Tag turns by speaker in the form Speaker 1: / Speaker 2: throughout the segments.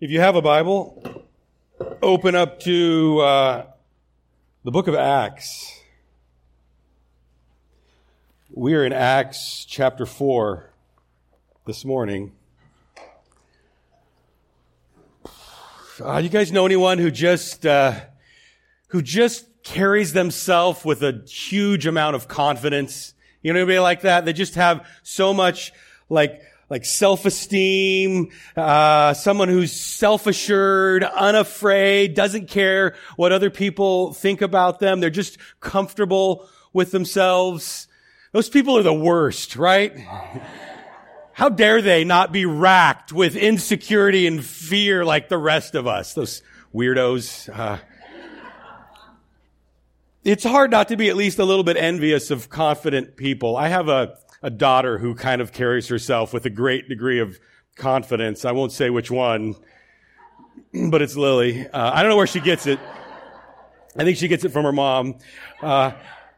Speaker 1: If you have a Bible, open up to uh, the book of Acts. We are in Acts chapter 4 this morning. Uh, you guys know anyone who just uh, who just carries themselves with a huge amount of confidence? You know anybody like that? They just have so much like like self-esteem, uh, someone who's self-assured, unafraid, doesn't care what other people think about them. They're just comfortable with themselves. Those people are the worst, right? How dare they not be racked with insecurity and fear like the rest of us? Those weirdos. Uh, it's hard not to be at least a little bit envious of confident people. I have a a daughter who kind of carries herself with a great degree of confidence. I won't say which one, but it's Lily. Uh, I don't know where she gets it. I think she gets it from her mom. Uh,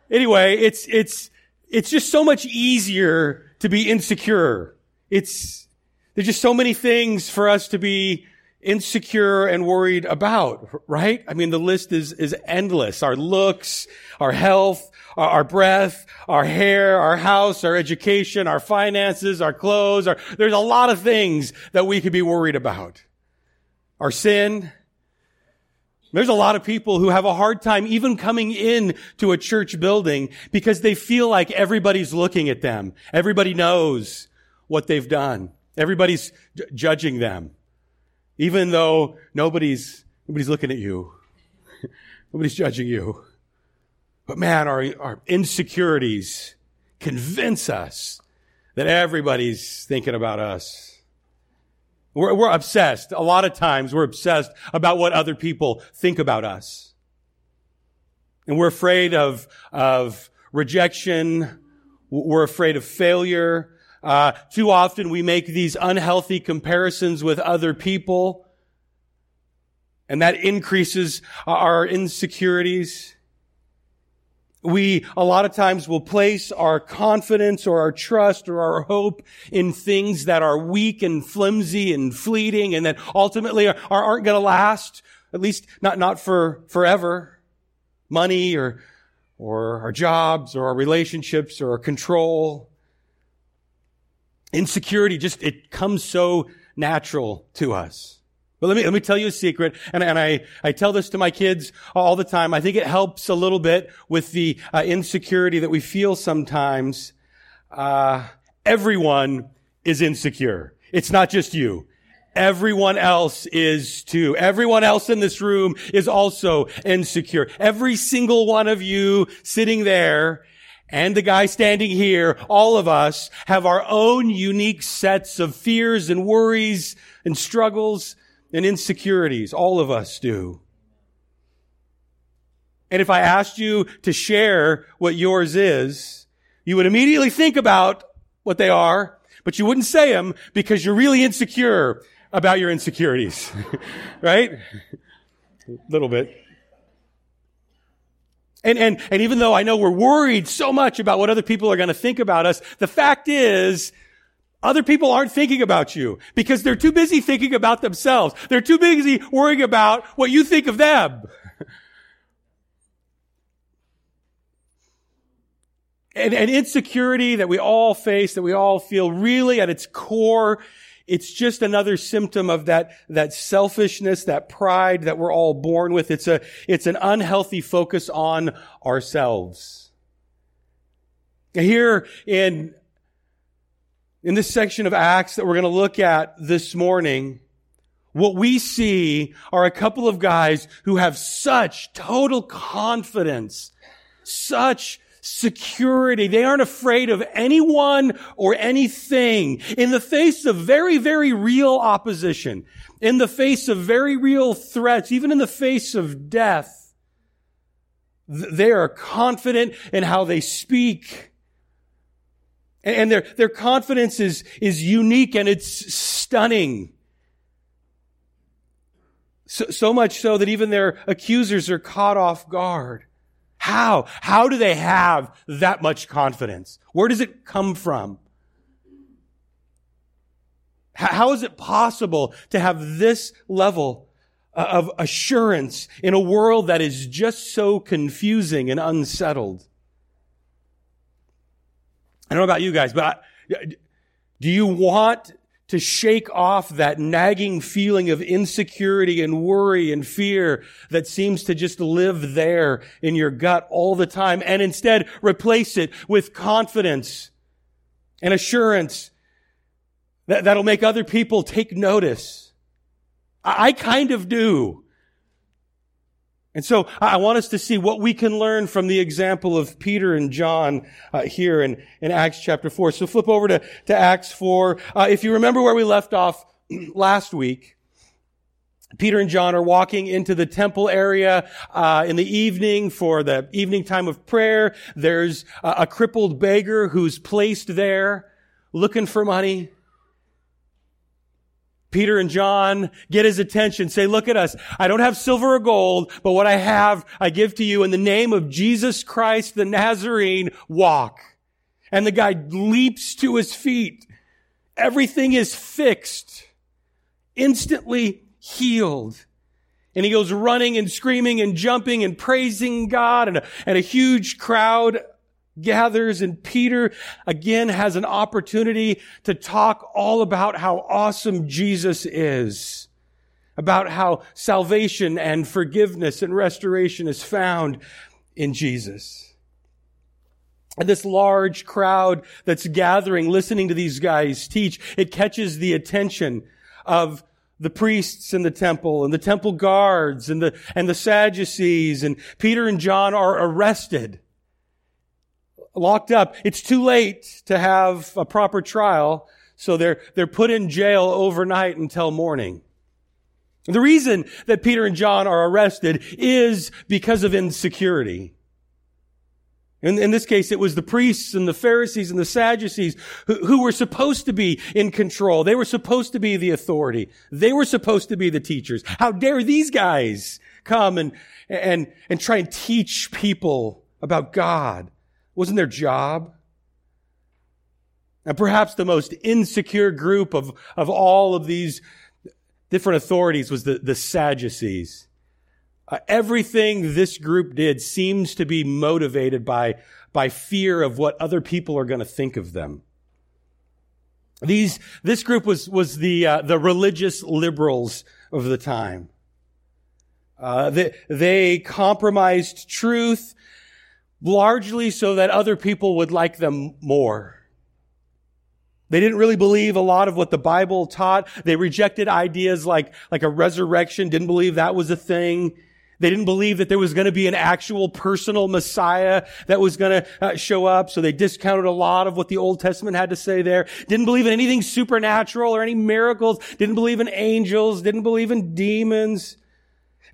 Speaker 1: anyway, it's it's it's just so much easier to be insecure. It's there's just so many things for us to be insecure and worried about, right? I mean, the list is, is endless. Our looks, our health, our, our breath, our hair, our house, our education, our finances, our clothes. Our, there's a lot of things that we could be worried about. Our sin. There's a lot of people who have a hard time even coming in to a church building because they feel like everybody's looking at them. Everybody knows what they've done. Everybody's judging them. Even though nobody's, nobody's looking at you. nobody's judging you. But man, our, our insecurities convince us that everybody's thinking about us. We're, we're obsessed. A lot of times we're obsessed about what other people think about us. And we're afraid of, of rejection. We're afraid of failure. Uh, too often we make these unhealthy comparisons with other people, and that increases our insecurities. We, a lot of times, will place our confidence or our trust or our hope in things that are weak and flimsy and fleeting and that ultimately are, aren't going to last, at least not, not for forever. Money or, or our jobs or our relationships or our control. Insecurity just, it comes so natural to us. But let me, let me tell you a secret, and, and I, I tell this to my kids all the time. I think it helps a little bit with the uh, insecurity that we feel sometimes. Uh, everyone is insecure. It's not just you. Everyone else is too. Everyone else in this room is also insecure. Every single one of you sitting there and the guy standing here, all of us have our own unique sets of fears and worries and struggles and insecurities. All of us do. And if I asked you to share what yours is, you would immediately think about what they are, but you wouldn't say them because you're really insecure about your insecurities. right? A little bit. And, and, and even though I know we're worried so much about what other people are going to think about us, the fact is, other people aren't thinking about you because they're too busy thinking about themselves. They're too busy worrying about what you think of them. and, and insecurity that we all face, that we all feel really at its core it's just another symptom of that, that selfishness, that pride that we're all born with. It's a, it's an unhealthy focus on ourselves. Here in, in this section of Acts that we're going to look at this morning, what we see are a couple of guys who have such total confidence, such security. They aren't afraid of anyone or anything in the face of very, very real opposition, in the face of very real threats, even in the face of death. They are confident in how they speak. And their, their confidence is, is unique and it's stunning. So, so much so that even their accusers are caught off guard. How? How do they have that much confidence? Where does it come from? How is it possible to have this level uh, of assurance in a world that is just so confusing and unsettled? I don't know about you guys, but do you want to shake off that nagging feeling of insecurity and worry and fear that seems to just live there in your gut all the time and instead replace it with confidence and assurance that, that'll make other people take notice. I, I kind of do. And so I want us to see what we can learn from the example of Peter and John uh, here in, in Acts chapter 4. So flip over to, to Acts 4. Uh, if you remember where we left off last week, Peter and John are walking into the temple area uh, in the evening for the evening time of prayer. There's a, a crippled beggar who's placed there looking for money. Peter and John get his attention, say, look at us. I don't have silver or gold, but what I have, I give to you in the name of Jesus Christ, the Nazarene, walk. And the guy leaps to his feet. Everything is fixed, instantly healed. And he goes running and screaming and jumping and praising God and a, and a huge crowd gathers and Peter again has an opportunity to talk all about how awesome Jesus is, about how salvation and forgiveness and restoration is found in Jesus. And this large crowd that's gathering, listening to these guys teach, it catches the attention of the priests in the temple and the temple guards and the, and the Sadducees and Peter and John are arrested locked up. It's too late to have a proper trial, so they're, they're put in jail overnight until morning. The reason that Peter and John are arrested is because of insecurity. In, in, this case, it was the priests and the Pharisees and the Sadducees who, who, were supposed to be in control. They were supposed to be the authority. They were supposed to be the teachers. How dare these guys come and, and, and try and teach people about God? Wasn't their job? And perhaps the most insecure group of, of all of these different authorities was the, the Sadducees. Uh, everything this group did seems to be motivated by, by fear of what other people are going to think of them. These, this group was, was the, uh, the religious liberals of the time. Uh, they, they compromised truth largely so that other people would like them more. They didn't really believe a lot of what the Bible taught. They rejected ideas like, like a resurrection, didn't believe that was a thing. They didn't believe that there was going to be an actual personal Messiah that was going to uh, show up, so they discounted a lot of what the Old Testament had to say there. Didn't believe in anything supernatural or any miracles. Didn't believe in angels. Didn't believe in demons.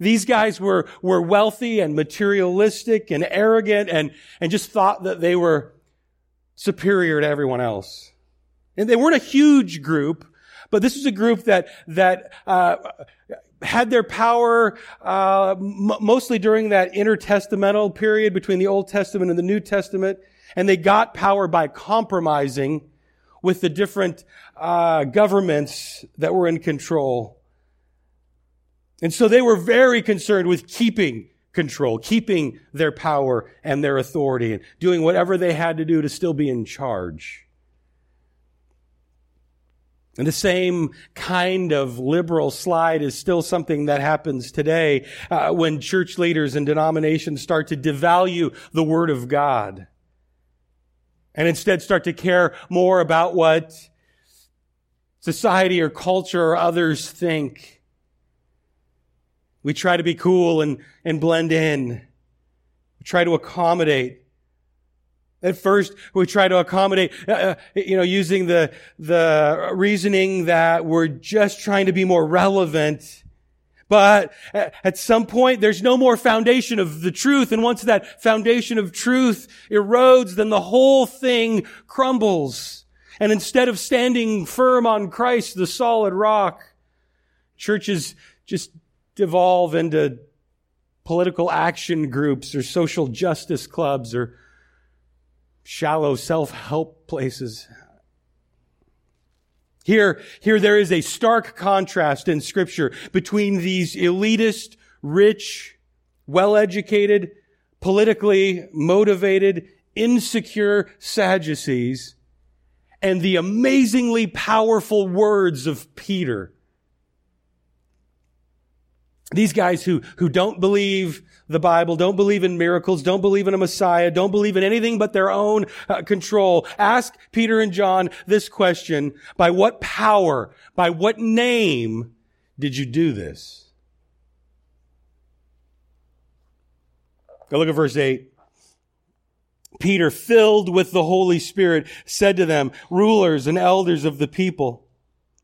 Speaker 1: These guys were, were wealthy and materialistic and arrogant and, and just thought that they were superior to everyone else. And they weren't a huge group, but this was a group that, that, uh, had their power uh, m- mostly during that intertestamental period between the Old Testament and the New Testament, and they got power by compromising with the different uh, governments that were in control. And so they were very concerned with keeping control, keeping their power and their authority, and doing whatever they had to do to still be in charge. And the same kind of liberal slide is still something that happens today uh, when church leaders and denominations start to devalue the Word of God and instead start to care more about what society or culture or others think we try to be cool and, and blend in. We try to accommodate. At first, we try to accommodate, uh, uh, you know, using the, the reasoning that we're just trying to be more relevant. But at some point, there's no more foundation of the truth. And once that foundation of truth erodes, then the whole thing crumbles. And instead of standing firm on Christ, the solid rock, churches just devolve into political action groups or social justice clubs or shallow self-help places. Here, here there is a stark contrast in scripture between these elitist, rich, well-educated, politically motivated, insecure Sadducees and the amazingly powerful words of Peter. These guys who, who don't believe the Bible, don't believe in miracles, don't believe in a Messiah, don't believe in anything but their own uh, control. Ask Peter and John this question. By what power, by what name did you do this? Go look at verse 8. Peter, filled with the Holy Spirit, said to them, rulers and elders of the people,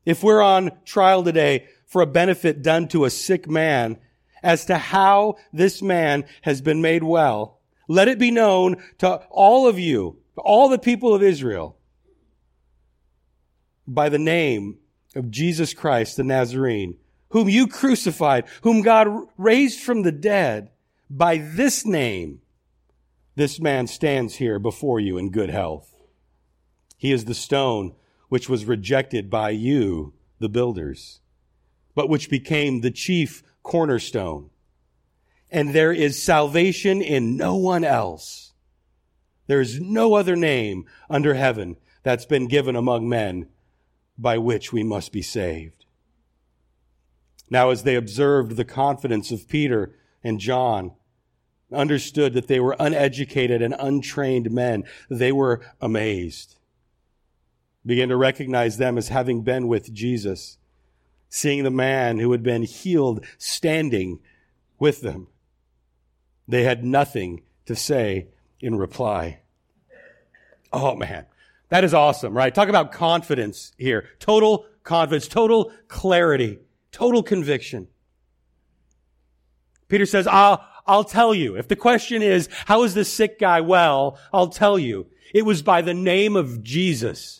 Speaker 1: if we're on trial today for a benefit done to a sick man, as to how this man has been made well, let it be known to all of you, all the people of Israel, by the name of Jesus Christ the Nazarene, whom you crucified, whom God raised from the dead, by this name, this man stands here before you in good health. He is the stone which was rejected by you, the builders, but which became the chief cornerstone. And there is salvation in no one else. There is no other name under heaven that's been given among men by which we must be saved. Now, as they observed the confidence of Peter and John, understood that they were uneducated and untrained men, they were amazed. Began to recognize them as having been with Jesus, seeing the man who had been healed standing with them. They had nothing to say in reply. Oh man, that is awesome, right? Talk about confidence here. Total confidence, total clarity, total conviction. Peter says, I'll, I'll tell you. If the question is, how is this sick guy well? I'll tell you. It was by the name of Jesus.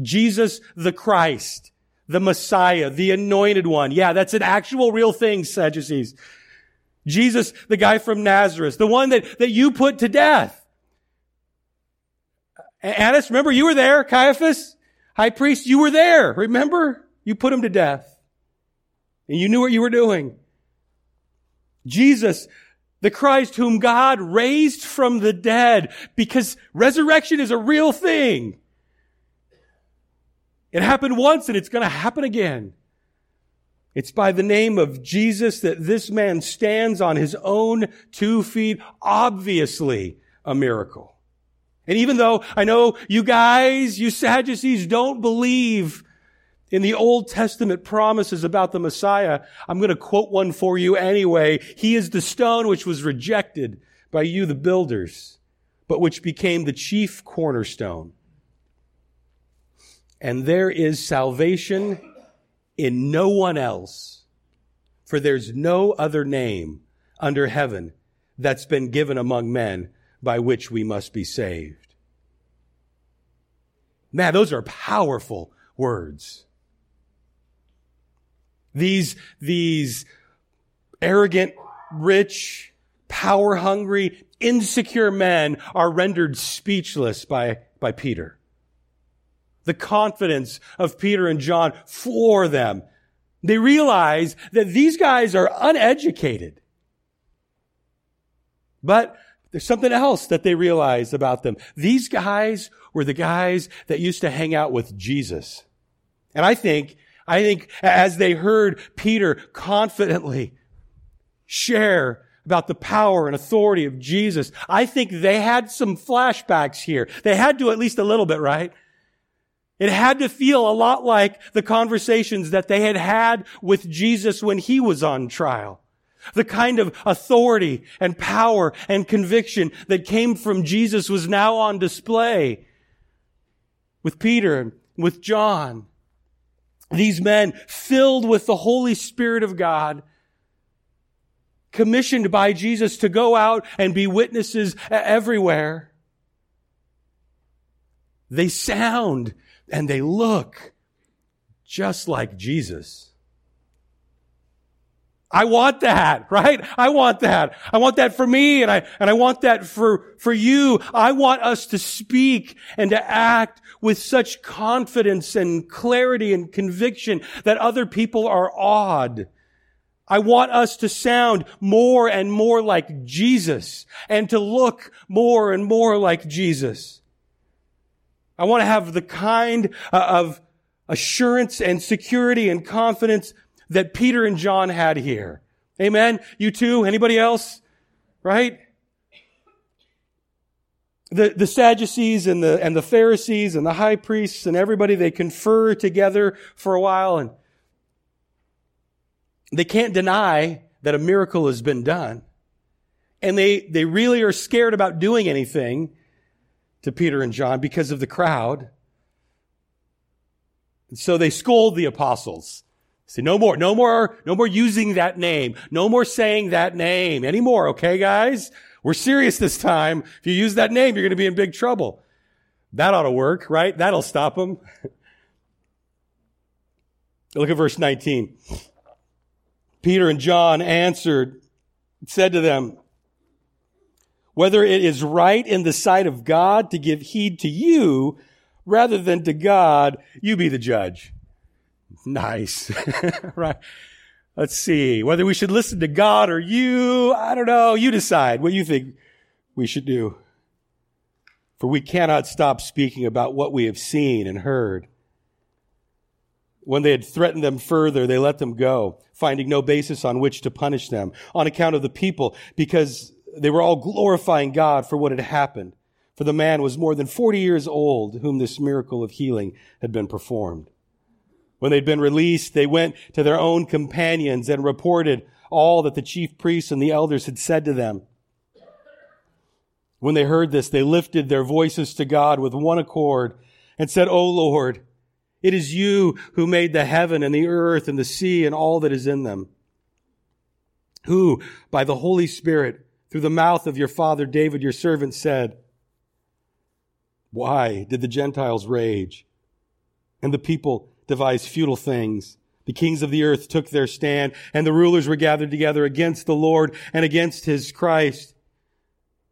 Speaker 1: Jesus the Christ, the Messiah, the anointed one. Yeah, that's an actual real thing, Sadducees. Jesus, the guy from Nazareth, the one that, that you put to death. Annas, remember you were there, Caiaphas, high priest, you were there. Remember? You put him to death. And you knew what you were doing. Jesus, the Christ whom God raised from the dead because resurrection is a real thing. It happened once and it's going to happen again. It's by the name of Jesus that this man stands on his own two feet, obviously a miracle. And even though I know you guys, you Sadducees don't believe in the Old Testament promises about the Messiah, I'm going to quote one for you anyway. He is the stone which was rejected by you, the builders, but which became the chief cornerstone. And there is salvation in no one else, for there's no other name under heaven that's been given among men by which we must be saved. Man, those are powerful words. These, these arrogant, rich, power hungry, insecure men are rendered speechless by, by Peter. The confidence of Peter and John floor them. They realize that these guys are uneducated. But there's something else that they realize about them. These guys were the guys that used to hang out with Jesus. And I think I think as they heard Peter confidently share about the power and authority of Jesus, I think they had some flashbacks here. They had to at least a little bit, right? It had to feel a lot like the conversations that they had had with Jesus when he was on trial. The kind of authority and power and conviction that came from Jesus was now on display with Peter, and with John. These men filled with the Holy Spirit of God, commissioned by Jesus to go out and be witnesses everywhere. They sound and they look just like Jesus. I want that, right? I want that. I want that for me and I, and I want that for, for you. I want us to speak and to act with such confidence and clarity and conviction that other people are awed. I want us to sound more and more like Jesus and to look more and more like Jesus. I want to have the kind uh, of assurance and security and confidence that Peter and John had here. Amen. You too? Anybody else? Right? The, the Sadducees and the, and the Pharisees and the high priests and everybody, they confer together for a while and they can't deny that a miracle has been done. And they, they really are scared about doing anything to Peter and John because of the crowd. And so they scold the apostles. Say, no more, no more, no more using that name. No more saying that name anymore. Okay, guys? We're serious this time. If you use that name, you're going to be in big trouble. That ought to work, right? That'll stop them. Look at verse 19. Peter and John answered, said to them, whether it is right in the sight of God to give heed to you rather than to God, you be the judge. Nice. right. Let's see. Whether we should listen to God or you, I don't know. You decide what you think we should do. For we cannot stop speaking about what we have seen and heard. When they had threatened them further, they let them go, finding no basis on which to punish them on account of the people, because they were all glorifying God for what had happened. For the man was more than 40 years old, whom this miracle of healing had been performed. When they'd been released, they went to their own companions and reported all that the chief priests and the elders had said to them. When they heard this, they lifted their voices to God with one accord and said, O Lord, it is you who made the heaven and the earth and the sea and all that is in them, who, by the Holy Spirit, through the mouth of your father David, your servant, said, Why did the Gentiles rage and the people devise futile things? The kings of the earth took their stand, and the rulers were gathered together against the Lord and against his Christ.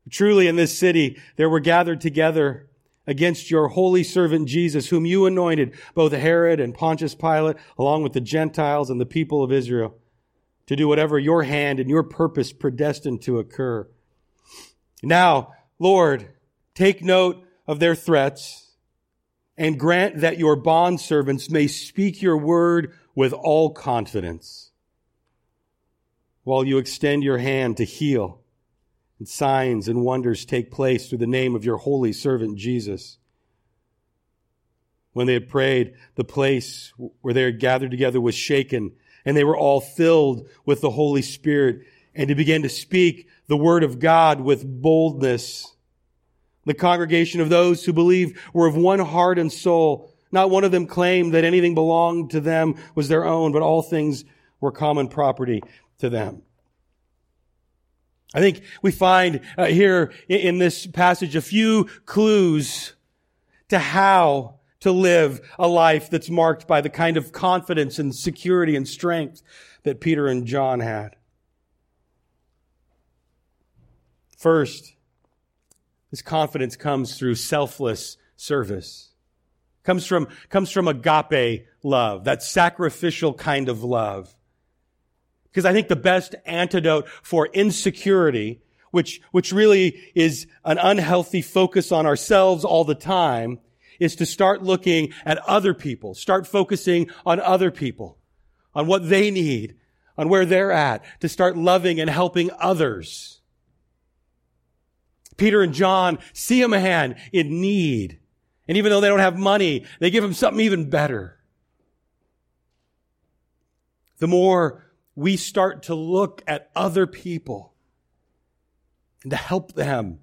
Speaker 1: Truly, in this city, there were gathered together against your holy servant Jesus, whom you anointed, both Herod and Pontius Pilate, along with the Gentiles and the people of Israel, to do whatever your hand and your purpose predestined to occur. Now, Lord, take note of their threats and grant that your bondservants may speak your word with all confidence while you extend your hand to heal and signs and wonders take place through the name of your holy servant Jesus. When they had prayed, the place where they had gathered together was shaken, and they were all filled with the Holy Spirit, and he began to speak the word of God with boldness. The congregation of those who believed were of one heart and soul. Not one of them claimed that anything belonged to them was their own, but all things were common property to them. I think we find uh, here in this passage a few clues to how to live a life that's marked by the kind of confidence and security and strength that Peter and John had. First, this confidence comes through selfless service. Comes from, comes from agape love, that sacrificial kind of love. Because I think the best antidote for insecurity, which, which really is an unhealthy focus on ourselves all the time, is to start looking at other people, start focusing on other people, on what they need, on where they're at, to start loving and helping others. Peter and John see a man in need. And even though they don't have money, they give him something even better. The more we start to look at other people and to help them,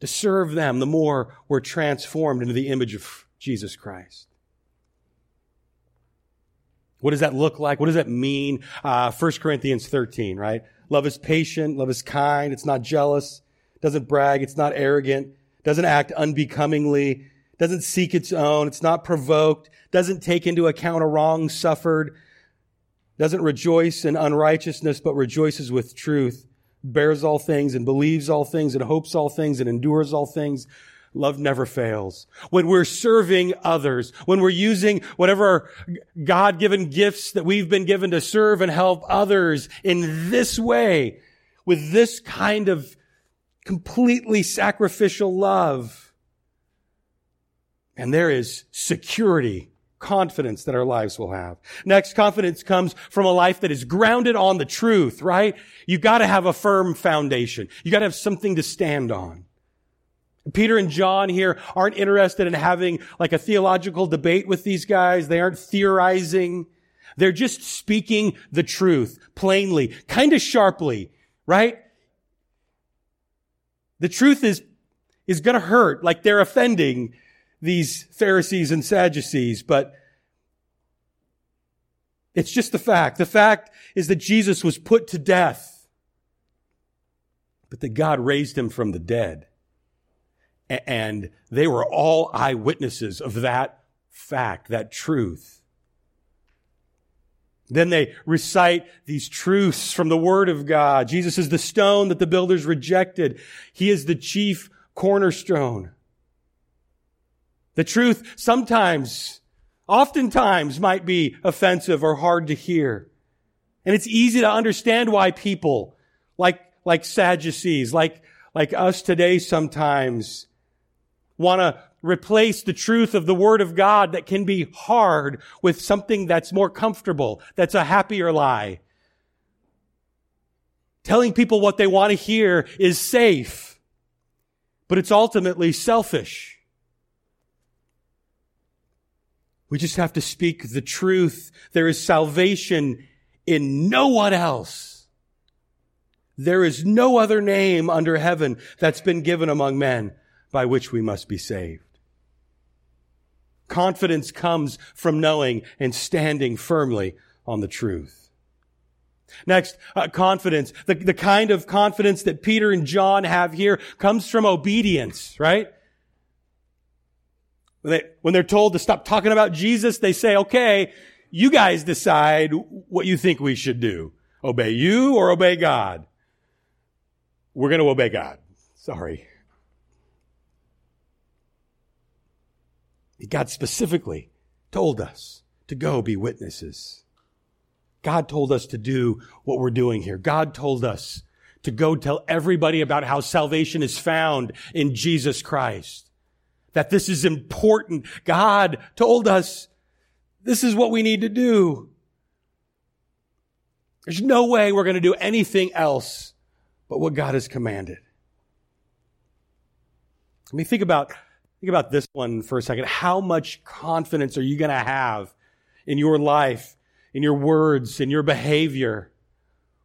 Speaker 1: to serve them, the more we're transformed into the image of Jesus Christ. What does that look like? What does that mean? Uh, 1 Corinthians 13, right? Love is patient. Love is kind. It's not jealous. Doesn't brag. It's not arrogant. Doesn't act unbecomingly. Doesn't seek its own. It's not provoked. Doesn't take into account a wrong suffered doesn't rejoice in unrighteousness, but rejoices with truth, bears all things and believes all things and hopes all things and endures all things. Love never fails. When we're serving others, when we're using whatever God-given gifts that we've been given to serve and help others in this way, with this kind of completely sacrificial love, and there is security confidence that our lives will have. Next, confidence comes from a life that is grounded on the truth, right? You gotta have a firm foundation. You gotta have something to stand on. Peter and John here aren't interested in having like a theological debate with these guys. They aren't theorizing. They're just speaking the truth plainly, kind of sharply, right? The truth is, is gonna hurt, like they're offending these Pharisees and Sadducees, but it's just the fact. The fact is that Jesus was put to death, but that God raised him from the dead. And they were all eyewitnesses of that fact, that truth. Then they recite these truths from the Word of God. Jesus is the stone that the builders rejected. He is the chief cornerstone. The truth sometimes, oftentimes might be offensive or hard to hear. And it's easy to understand why people like, like Sadducees, like, like us today sometimes want to replace the truth of the Word of God that can be hard with something that's more comfortable, that's a happier lie. Telling people what they want to hear is safe, but it's ultimately selfish. We just have to speak the truth. There is salvation in no one else. There is no other name under heaven that's been given among men by which we must be saved. Confidence comes from knowing and standing firmly on the truth. Next, uh, confidence. The, the kind of confidence that Peter and John have here comes from obedience, right? When, they, when they're told to stop talking about Jesus, they say, okay, you guys decide what you think we should do. Obey you or obey God? We're going to obey God. Sorry. God specifically told us to go be witnesses. God told us to do what we're doing here. God told us to go tell everybody about how salvation is found in Jesus Christ that this is important. God told us this is what we need to do. There's no way we're going to do anything else but what God has commanded. Let me think about, think about this one for a second. How much confidence are you going to have in your life, in your words, in your behavior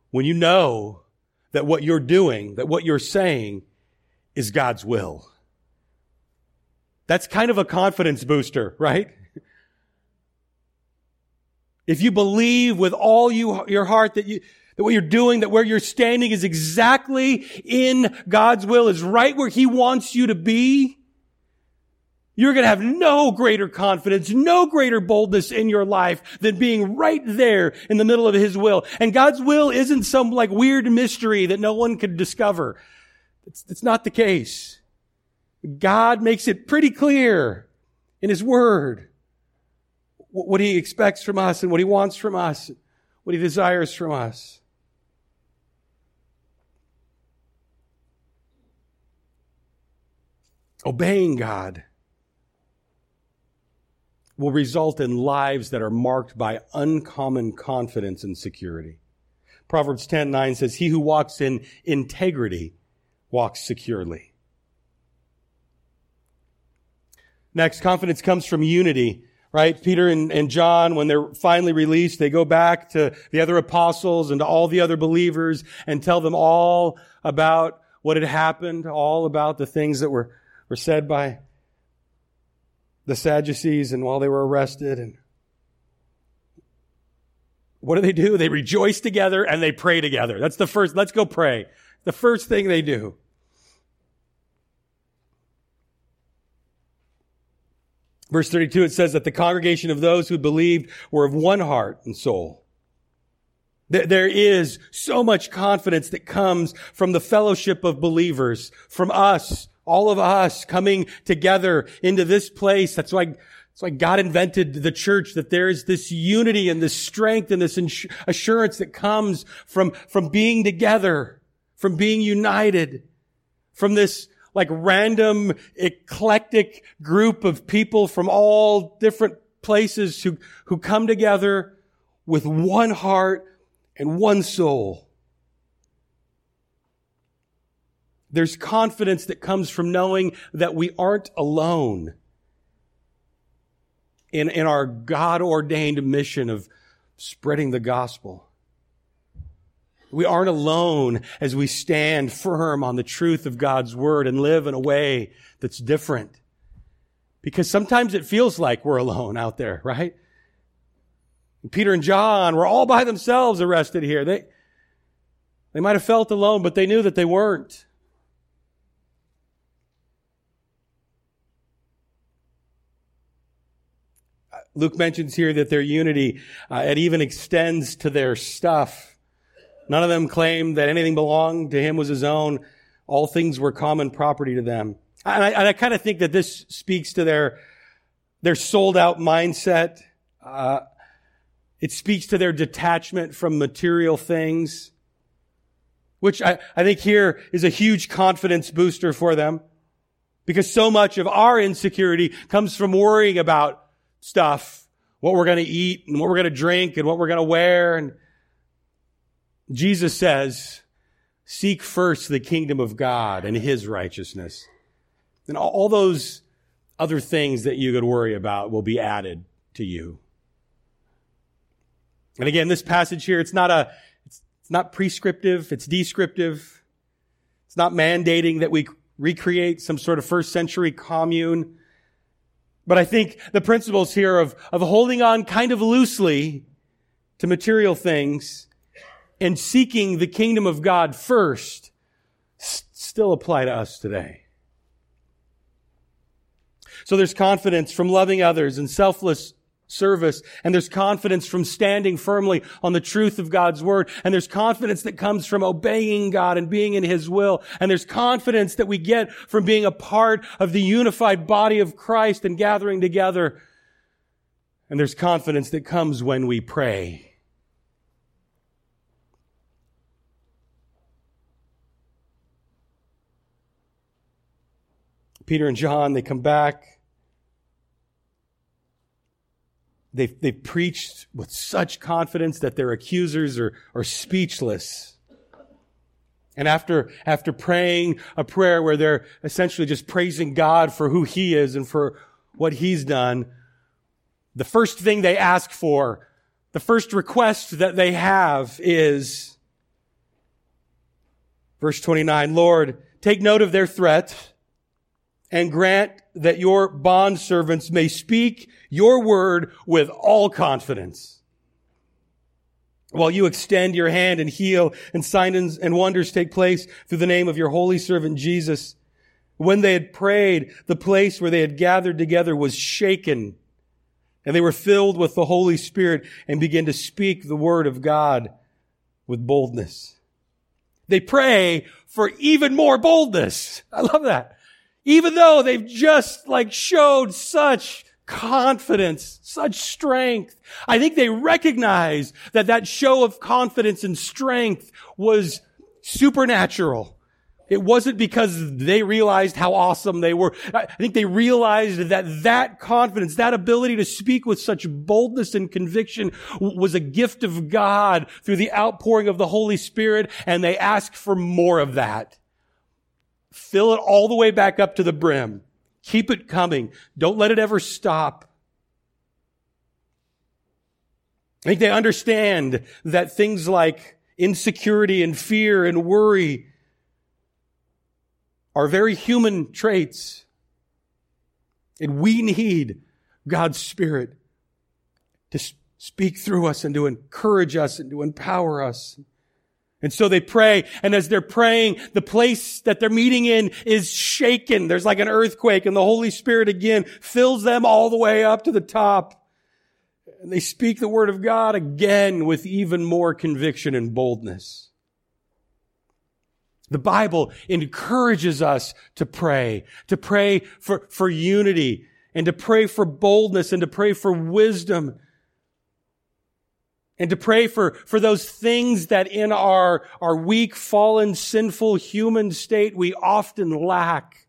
Speaker 1: when you know that what you're doing, that what you're saying is God's will? That's kind of a confidence booster, right? If you believe with all you, your heart that you, that what you're doing, that where you're standing is exactly in God's will, is right where He wants you to be, you're going to have no greater confidence, no greater boldness in your life than being right there in the middle of His will. And God's will isn't some like weird mystery that no one could discover. It's, it's not the case. God makes it pretty clear in His Word what He expects from us and what He wants from us, what He desires from us. Obeying God will result in lives that are marked by uncommon confidence and security. Proverbs 10 9 says, He who walks in integrity walks securely. Next, confidence comes from unity, right? Peter and, and, John, when they're finally released, they go back to the other apostles and to all the other believers and tell them all about what had happened, all about the things that were, were said by the Sadducees and while they were arrested. And what do they do? They rejoice together and they pray together. That's the first, let's go pray. The first thing they do. Verse 32, it says that the congregation of those who believed were of one heart and soul. There is so much confidence that comes from the fellowship of believers, from us, all of us coming together into this place. That's why, that's why God invented the church, that there is this unity and this strength and this assurance that comes from, from being together, from being united, from this like random eclectic group of people from all different places who, who come together with one heart and one soul. There's confidence that comes from knowing that we aren't alone in, in our God ordained mission of spreading the gospel. We aren't alone as we stand firm on the truth of God's word and live in a way that's different. Because sometimes it feels like we're alone out there, right? Peter and John were all by themselves arrested here. They, they might have felt alone, but they knew that they weren't. Luke mentions here that their unity, uh, it even extends to their stuff. None of them claimed that anything belonged to him was his own. All things were common property to them. And I, I kind of think that this speaks to their, their sold out mindset. Uh, it speaks to their detachment from material things, which I, I think here is a huge confidence booster for them. Because so much of our insecurity comes from worrying about stuff, what we're going to eat and what we're going to drink and what we're going to wear. And Jesus says, seek first the kingdom of God and his righteousness. And all those other things that you could worry about will be added to you. And again, this passage here, it's not a, it's, not prescriptive, it's descriptive. It's not mandating that we recreate some sort of first century commune. But I think the principles here of, of holding on kind of loosely to material things and seeking the kingdom of God first still apply to us today. So there's confidence from loving others and selfless service. And there's confidence from standing firmly on the truth of God's word. And there's confidence that comes from obeying God and being in his will. And there's confidence that we get from being a part of the unified body of Christ and gathering together. And there's confidence that comes when we pray. Peter and John, they come back They've, they've preached with such confidence that their accusers are, are speechless. And after, after praying a prayer where they're essentially just praising God for who He is and for what He's done, the first thing they ask for, the first request that they have is, verse 29, Lord, take note of their threat and grant that your bondservants may speak your word with all confidence. While you extend your hand and heal and signs and wonders take place through the name of your holy servant Jesus. When they had prayed, the place where they had gathered together was shaken and they were filled with the Holy Spirit and began to speak the word of God with boldness. They pray for even more boldness. I love that. Even though they've just like showed such confidence, such strength. I think they recognize that that show of confidence and strength was supernatural. It wasn't because they realized how awesome they were. I think they realized that that confidence, that ability to speak with such boldness and conviction was a gift of God through the outpouring of the Holy Spirit, and they asked for more of that. Fill it all the way back up to the brim. Keep it coming. Don't let it ever stop. I think they understand that things like insecurity and fear and worry are very human traits. And we need God's Spirit to speak through us and to encourage us and to empower us. And so they pray, and as they're praying, the place that they're meeting in is shaken. There's like an earthquake, and the Holy Spirit again fills them all the way up to the top. And they speak the word of God again with even more conviction and boldness. The Bible encourages us to pray, to pray for, for unity and to pray for boldness and to pray for wisdom and to pray for, for those things that in our, our weak, fallen, sinful human state we often lack.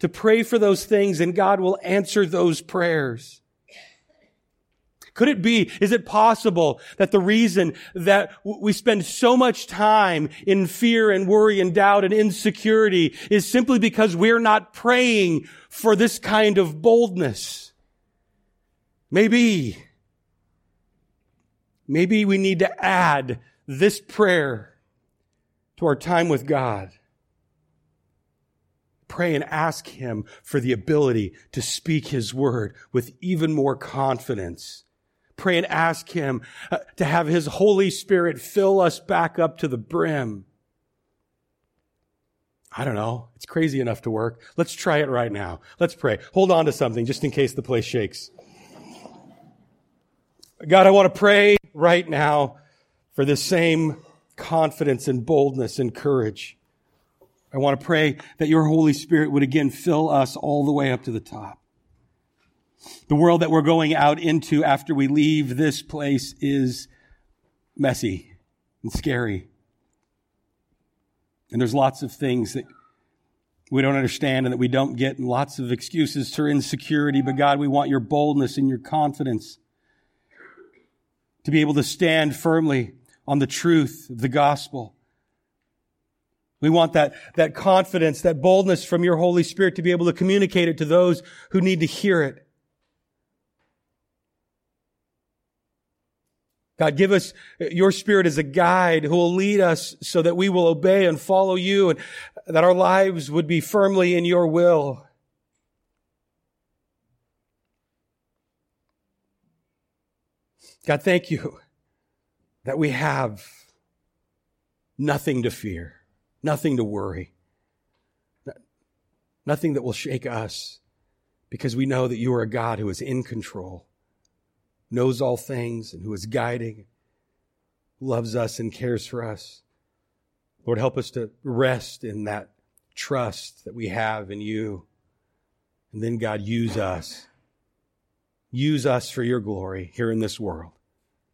Speaker 1: To pray for those things and God will answer those prayers. Could it be, is it possible that the reason that we spend so much time in fear and worry and doubt and insecurity is simply because we're not praying for this kind of boldness? Maybe. Maybe we need to add this prayer to our time with God. Pray and ask Him for the ability to speak His word with even more confidence Pray and ask Him uh, to have His Holy Spirit fill us back up to the brim. I don't know. It's crazy enough to work. Let's try it right now. Let's pray. Hold on to something just in case the place shakes. God, I want to pray right now for the same confidence and boldness and courage. I want to pray that your Holy Spirit would again fill us all the way up to the top. The world that we're going out into after we leave this place is messy and scary. And there's lots of things that we don't understand and that we don't get, and lots of excuses for insecurity. But God, we want your boldness and your confidence to be able to stand firmly on the truth of the gospel. We want that, that confidence, that boldness from your Holy Spirit to be able to communicate it to those who need to hear it. God, give us your spirit as a guide who will lead us so that we will obey and follow you and that our lives would be firmly in your will. God, thank you that we have nothing to fear, nothing to worry, nothing that will shake us because we know that you are a God who is in control knows all things, and who is guiding, loves us, and cares for us. Lord, help us to rest in that trust that we have in you. And then, God, use us. Use us for your glory here in this world.